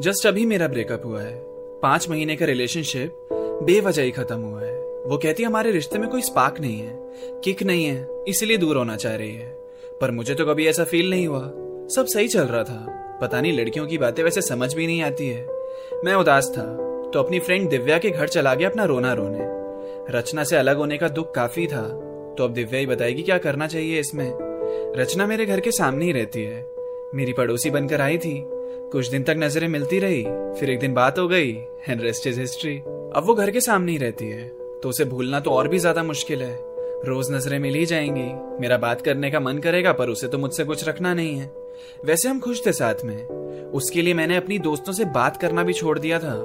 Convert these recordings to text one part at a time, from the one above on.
Just अभी मेरा breakup हुआ है। पाँच महीने का रिलेशनशिप बेवजह ही खत्म हुआ है। वो कहती है, हमारे रिश्ते में कोई स्पार्क नहीं है। किक नहीं है। इसलिए दूर होना चाह रही है। पर मुझे तो कभी ऐसा फील नहीं हुआ। सब सही चल रहा था। पता नहीं, लड़कियों की बातें वैसे समझ भी नहीं आती है। मैं उदास था। तो अपनी फ्रेंड दिव्या के घर चला गया अपना रोना रोने। रचना से अलग होने का दुख काफ़ी था। तो अब दिव्या ही बताएगी, क्या करना चाहिए इसमें? रचना मेरे घर के सामने ही रहती है। मेरी पड़ोसी बनकर आई थी। कुछ दिन तक नज़रें मिलती रही, फिर एक दिन बात हो गई एंड रेस्ट इज़ हिस्ट्री अब वो घर के सामने ही रहती है। तो उसे भूलना तो और भी ज़्यादा मुश्किल है। रोज नज़रें मिल ही जाएँगी। मेरा बात करने का मन करेगा, पर उसे तो मुझसे कुछ रखना नहीं है। वैसे हम खुश थे साथ में। उसके लिए मैंने अपनी दोस्तों से बात करना भी छोड़ दिया था,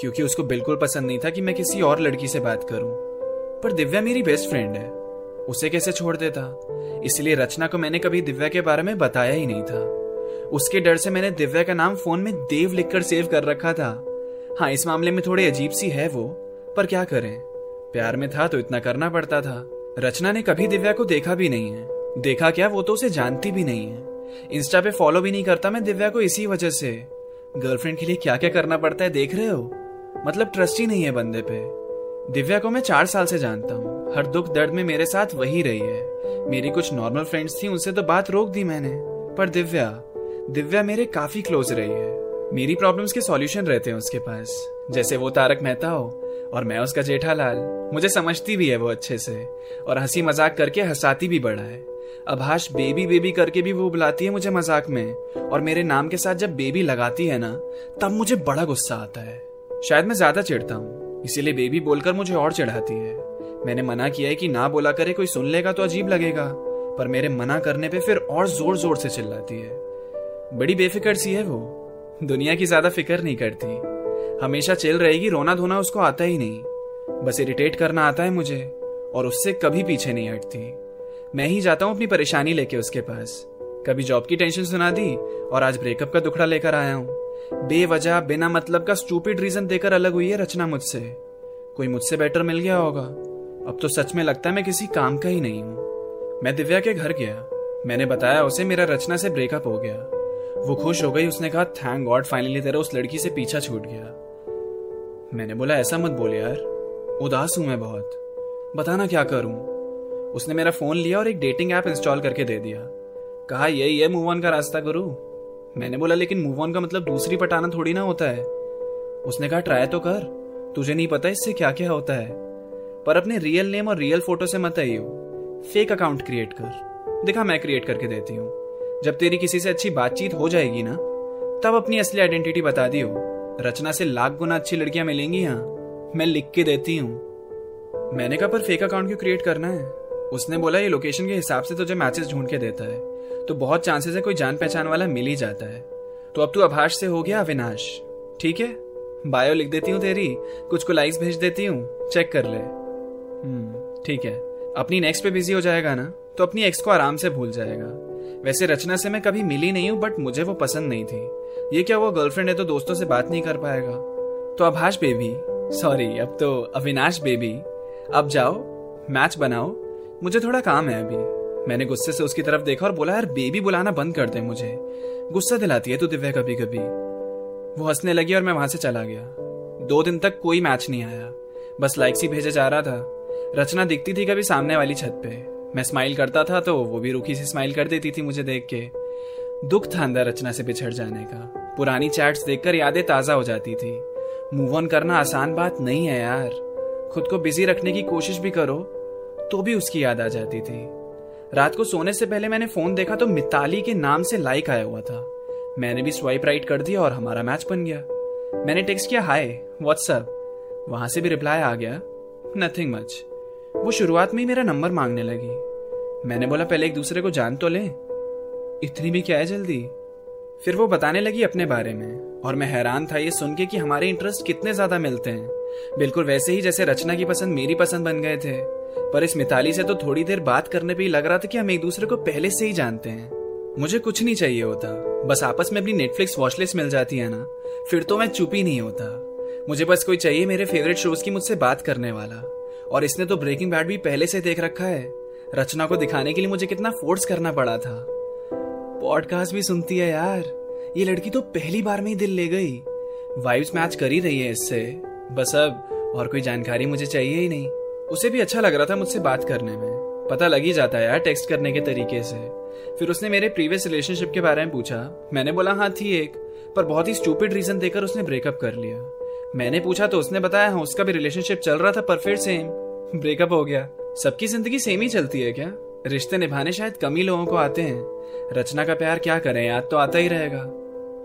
क्योंकि उसको बिल्कुल पसंद नहीं था कि मैं किसी और लड़की से बात करूँ। पर दिव्या मेरी बेस्ट फ्रेंड है। उसे कैसे छोड़ देता? इसलिए रचना को मैंने कभी दिव्या के बारे में बताया ही नहीं था। उसके डर से मैंने दिव्या का नाम फ़ोन में देव लिखकर सेव कर रखा था। हाँ इस मामले में थोड़ी अजीब सी है वो, पर क्या करें? प्यार में था तो इतना करना पड़ता था। रचना ने कभी दिव्या को देखा भी नहीं है। देखा क्या, वो तो उसे जानती भी नहीं है। इंस्टा पे फॉलो भी नहीं करता मैं दिव्या को इसी वजह से। गर्लफ्रेंड के लिए क्या क्या करना पड़ता है, देख रहे हो? मतलब ट्रस्ट ही नहीं है बंदे पे। दिव्या को मैं चार साल से जानता हूँ। हर दुख दर्द में मेरे साथ वही रही है। मेरी कुछ नॉर्मल फ्रेंड्स थी, उनसे तो बात रोक दी मैंने। पर दिव्या दिव्या मेरे काफ़ी क्लोज रही है। मेरी प्रॉब्लम्स के सॉल्यूशन रहते हैं उसके पास। जैसे वो तारक मेहता हो, और मैं उसका जेठालाल। मुझे समझती भी है वो अच्छे से, और हँसी मज़ाक करके हंसाती भी बड़ा है। अभाष बेबी बेबी करके भी वो बुलाती है मुझे मज़ाक में, और मेरे नाम के साथ जब बेबी लगाती है ना, तब मुझे बड़ा गुस्सा आता है। शायद मैं ज़्यादा चिढ़ता हूँ, इसीलिए बेबी बोलकर मुझे और चिढ़ाती है। मैंने मना किया है कि ना बोला करे, कोई सुन लेगा तो अजीब लगेगा, पर मेरे मना करने पे फिर और ज़ोर ज़ोर से चिल्लाती है। बड़ी बेफिक्र सी है वो। दुनिया की ज़्यादा फ़िक्र नहीं करती। हमेशा चिल रहेगी रोना धोना उसको आता ही नहीं। बस इरिटेट करना आता है मुझे, और उससे कभी पीछे नहीं हटती। मैं ही जाता हूँ अपनी परेशानी लेके उसके पास। कभी जॉब की टेंशन सुना दी, और आज ब्रेकअप का दुखड़ा लेकर आया हूँ। बेवजह, बिना मतलब का स्टूपिड रीजन देकर अलग हुई है रचना मुझसे। कोई मुझसे बेटर मिल गया होगा। अब तो सच में लगता है मैं किसी काम का ही नहीं हूँ। मैं दिव्या के घर गया। मैंने बताया उसे मेरा रचना से ब्रेकअप हो गया। वो खुश हो गई, उसने कहा थैंक गॉड फाइनली तेरा उस लड़की से पीछा छूट गया. मैंने बोला, ऐसा मत बोल यार, उदास हूँ मैं बहुत। बताना क्या करूँ? उसने मेरा फ़ोन लिया और एक डेटिंग ऐप इंस्टॉल करके दे दिया। कहा, यही है मूव ऑन का रास्ता, गुरु। मैंने बोला, लेकिन मूव ऑन का मतलब दूसरी पटाना थोड़ी ना होता है। उसने कहा ट्राई तो कर, तुझे नहीं पता इससे क्या क्या होता है। पर अपने रियल नेम और रियल फ़ोटो से मत आइयो। फेक अकाउंट क्रिएट कर। दिखा, मैं क्रिएट करके देती हूँ। जब तेरी किसी से अच्छी बातचीत हो जाएगी ना, तब अपनी असली आइडेंटिटी बता दियो। रचना से लाख गुना अच्छी लड़कियाँ मिलेंगी यहाँ। मैं लिख के देती हूँ। मैंने कहा, पर फेक अकाउंट क्यों क्रिएट करना है? उसने बोला, ये लोकेशन के हिसाब से तुझे मैचेस ढूंढ के देता है। तो बहुत चांसेस है कोई जान पहचान वाला मिल ही जाता है। तो अब तू अभाष से हो गया, अविनाश। ठीक है? बायो लिख देती हूँ तेरी, कुछ को लाइक्स भेज देती हूँ। चेक कर ले। हम्म ठीक है। अपनी नेक्स्ट पे बिज़ी हो जाएगा ना तो अपनी एक्स को आराम से भूल जाएगा। वैसे रचना से मैं कभी मिली नहीं हूँ बट मुझे वो पसंद नहीं थी। ये क्या वो गर्लफ्रेंड है तो दोस्तों से बात नहीं कर पाएगा? तो अभाष बेबी सॉरी अब तो अविनाश बेबी अब जाओ मैच बनाओ। मुझे थोड़ा काम है अभी। मैंने गुस्से से उसकी तरफ़ देखा और बोला, यार बेबी बुलाना बंद कर दे मुझे। गुस्सा दिलाती है तू दिव्या कभी कभी। वो हंसने लगी और मैं वहाँ से चला गया। दो दिन तक कोई मैच नहीं आया। बस लाइक्स ही भेजे जा रहा था। रचना दिखती थी कभी सामने वाली छत पे। मैं स्माइल करता था तो वो भी रूखी से स्माइल कर देती थी मुझे देख के। दुख था अंदर रचना से बिछड़ जाने का। पुरानी चैट्स देखकर यादें ताज़ा हो जाती थी। मूव ऑन करना आसान बात नहीं है यार। खुद को बिज़ी रखने की कोशिश भी करो तो भी उसकी याद आ जाती थी। रात को सोने से पहले मैंने फ़ोन देखा तो मिताली के नाम से लाइक आया हुआ था। मैंने भी स्वाइप राइट कर दिया और हमारा मैच बन गया। मैंने टेक्स्ट किया हाय व्हाट्सअप वहाँ से भी रिप्लाई आ गया नथिंग मच वो शुरुआत में ही मेरा नंबर मांगने लगी। मैंने बोला, पहले एक दूसरे को जान तो ले। इतनी भी क्या है जल्दी? फिर वो बताने लगी अपने बारे में, और मैं हैरान था ये सुन के कि हमारे इंटरेस्ट कितने ज़्यादा मिलते हैं। बिल्कुल वैसे ही जैसे रचना की पसंद मेरी पसंद बन गए थे। पर इस मिताली से तो थोड़ी देर बात करने पे ही लग रहा था कि हम एक दूसरे को पहले से ही जानते हैं। मुझे कुछ नहीं चाहिए होता। बस आपस में अपनी नेटफ्लिक्स वॉचलिस्ट मिल जाती है ना। फिर तो मैं चुप ही नहीं होता। मुझे बस कोई चाहिए मेरे फेवरेट शोज़ की मुझसे बात करने वाला। और इसने तो ब्रेकिंग बैड भी पहले से देख रखा है। रचना को दिखाने के लिए मुझे कितना फोर्स करना पड़ा था। पॉडकास्ट भी सुनती है यार। ये लड़की तो पहली बार में ही दिल ले गई। वाइब्स मैच कर ही रही है इससे। बस अब और कोई जानकारी मुझे चाहिए ही नहीं। उसे भी अच्छा लग रहा था मुझसे बात करने में। पता लग ही जाता है यार टेक्स्ट करने के तरीके से। फिर उसने मेरे प्रीवियस रिलेशनशिप के बारे में पूछा। मैंने बोला हाँ थी एक, पर बहुत ही स्टूपिड रीजन देकर उसने ब्रेकअप कर लिया। मैंने पूछा तो उसने बताया हाँ उसका भी रिलेशनशिप चल रहा था, पर फिर सेम ब्रेकअप हो गया। सबकी ज़िंदगी सेम ही चलती है क्या? रिश्ते निभाने शायद कम ही लोगों को आते हैं। रचना का प्यार क्या करें, याद तो आता ही रहेगा।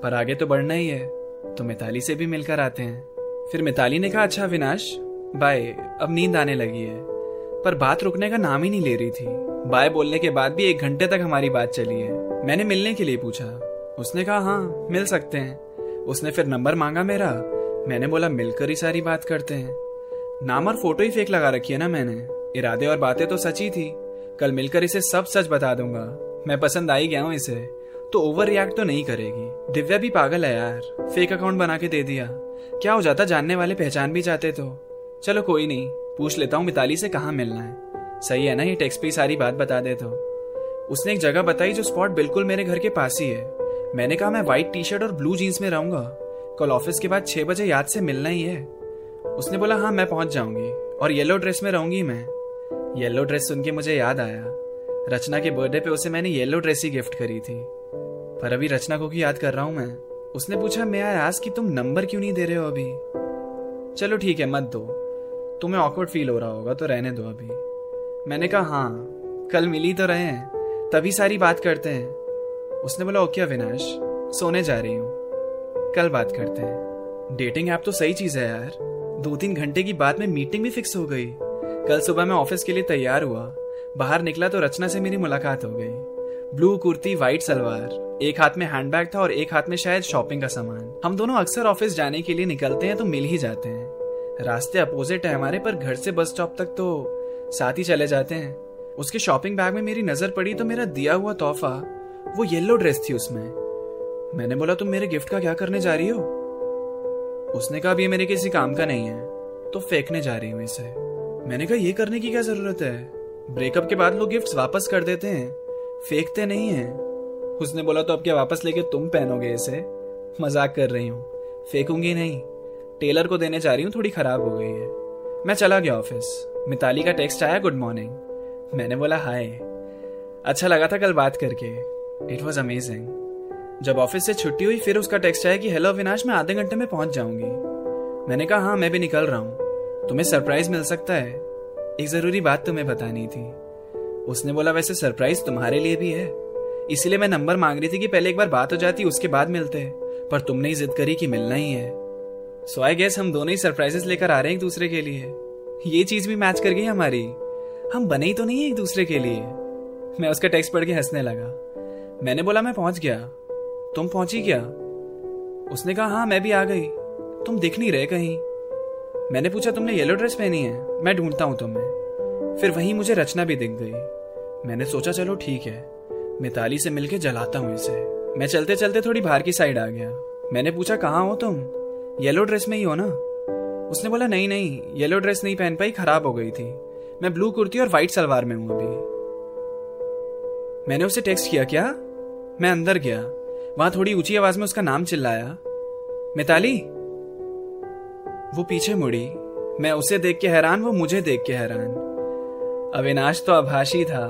पर आगे तो बढ़ना ही है। तो मिताली से भी मिलकर आते हैं। फिर मिताली ने कहा अच्छा विनाश बाय अब नींद आने लगी है। पर बात रुकने का नाम ही नहीं ले रही थी। बाय बोलने के बाद भी एक घंटे तक हमारी बात चली है। मैंने मिलने के लिए पूछा। उसने कहा हाँ मिल सकते हैं। उसने फिर नंबर मांगा मेरा। मैंने बोला, मिलकर ही सारी बात करते हैं। नाम और फ़ोटो ही फेक लगा रखी है ना मैंने। इरादे और बातें तो सच ही थी। कल मिलकर इसे सब सच बता दूँगा। मैं पसंद आई गया हूँ इसे। तो ओवर रिएक्ट तो नहीं करेगी। दिव्या भी पागल है यार। फेक अकाउंट बना के दे दिया। क्या हो जाता जानने वाले पहचान भी जाते तो? चलो कोई नहीं। पूछ लेता हूँ मिताली से कहाँ मिलना है। सही है ना ये टेक्स्ट पे सारी बात बता दे तो? उसने एक जगह बताई जो स्पॉट बिल्कुल मेरे घर के पास ही है। मैंने कहा, मैं व्हाइट टी शर्ट और ब्लू जीन्स में रहूँगा। कल ऑफ़िस के बाद छह बजे याद से मिलना ही है। उसने बोला हाँ मैं पहुँच जाऊँगी और येलो ड्रेस में रहूँगी मैं। येलो ड्रेस सुन के मुझे याद आया। रचना के बर्थडे पे उसे मैंने येलो ड्रेस ही गिफ्ट करी थी। पर अभी रचना को भी याद कर रहा हूँ मैं। उसने पूछा, मैं आज कि तुम नंबर क्यों नहीं दे रहे हो अभी? चलो ठीक है, मत दो। तुम्हें ऑकवर्ड फील हो रहा होगा तो रहने दो अभी। मैंने कहा हाँ कल मिली तो रहे हैं, तभी सारी बात करते हैं। उसने बोला, ओके अविनाश, सोने जा रही हूँ। कल बात करते हैं। डेटिंग ऐप तो सही चीज़ है यार। दो तीन घंटे की बाद में मीटिंग भी फिक्स हो गई। कल सुबह मैं ऑफ़िस के लिए तैयार हुआ। बाहर निकला तो रचना से मेरी मुलाकात हो गई। Blue kurti white salwar. एक हाथ में हैंडबैग था और एक हाथ में शायद शॉपिंग का सामान। हम दोनों अक्सर ऑफ़िस जाने के लिए निकलते हैं तो मिल ही जाते हैं। रास्ते अपोजिट है हमारे, पर घर से बस स्टॉप तक तो साथ ही चले जाते हैं। उसके शॉपिंग बैग में मेरी नज़र पड़ी तो मेरा दिया हुआ तोहफा, वो येलो ड्रेस थी उसमें। मैंने बोला, तुम मेरे गिफ्ट का क्या करने जा रही हो? उसने कहा ये मेरे किसी काम का नहीं है तो फेंकने जा रही हूँ इसे। मैंने कहा, ये करने की क्या ज़रूरत है? ब्रेकअप के बाद लोग गिफ्ट्स वापस कर देते हैं, फेंकते नहीं है। उसने बोला तो अब क्या वापस लेके तुम पहनोगे इसे? मज़ाक कर रही हूँ, फेंकूँगी नहीं। टेलर को देने जा रही हूँ, थोड़ी खराब हो गई है। मैं चला गया ऑफ़िस मिताली का टेक्स्ट आया गुड मॉर्निंग मैंने बोला हाय अच्छा लगा था कल बात करके। इट वॉज़ अमेजिंग जब ऑफ़िस से छुट्टी हुई, फिर उसका टेक्स्ट आया कि हेलो अविनाश, मैं आधे घंटे में पहुँच जाऊँगी। मैंने कहा हाँ मैं भी निकल रहा हूँ। तुम्हें सरप्राइज़ मिल सकता है। एक ज़रूरी बात तुम्हें बतानी थी। उसने बोला, वैसे सरप्राइज़ तुम्हारे लिए भी है। इसीलिए मैं नंबर मांग रही थी कि पहले एक बार बात हो जाती, उसके बाद मिलते। पर तुमने ही जिद करी कि मिलना ही है। सो आई गेस हम दोनों ही सरप्राइजेस लेकर आ रहे हैं एक दूसरे के लिए। ये चीज़ भी मैच कर गई हमारी। हम बने ही तो नहीं है एक दूसरे के लिए। मैं उसका टेक्स्ट पढ़ के हंसने लगा। मैंने बोला, मैं पहुँच गया। तुम पहुँची क्या उसने कहा हाँ मैं भी आ गई। तुम दिख नहीं रहे कहीं। मैंने पूछा, तुमने येलो ड्रेस पहनी है? मैं ढूंढता हूँ तुम्हें। फिर वहीं मुझे रचना भी दिख गई। मैंने सोचा, चलो, ठीक है। मिताली से मिलके जलाता हूँ इसे। मैं चलते चलते थोड़ी बाहर की साइड आ गया। मैंने पूछा, कहाँ हो तुम? येलो ड्रेस में ही हो ना? उसने बोला, नहीं नहीं येलो ड्रेस नहीं पहन पाई, खराब हो गई थी। मैं ब्लू कुर्ती और व्हाइट सलवार में हूँ अभी। मैंने उसे टेक्स्ट किया, क्या? मैं अंदर गया। वहाँ थोड़ी ऊँची आवाज़ में उसका नाम चिल्लाया। मिताली? वो पीछे मुड़ी। मैं उसे देख के हैरान, वो मुझे देख के हैरान। अविनाश तो अभाषी था,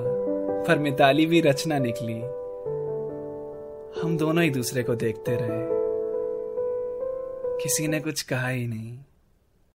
पर मिताली भी रचना निकली। हम दोनों ही दूसरे को देखते रहे। किसी ने कुछ कहा ही नहीं।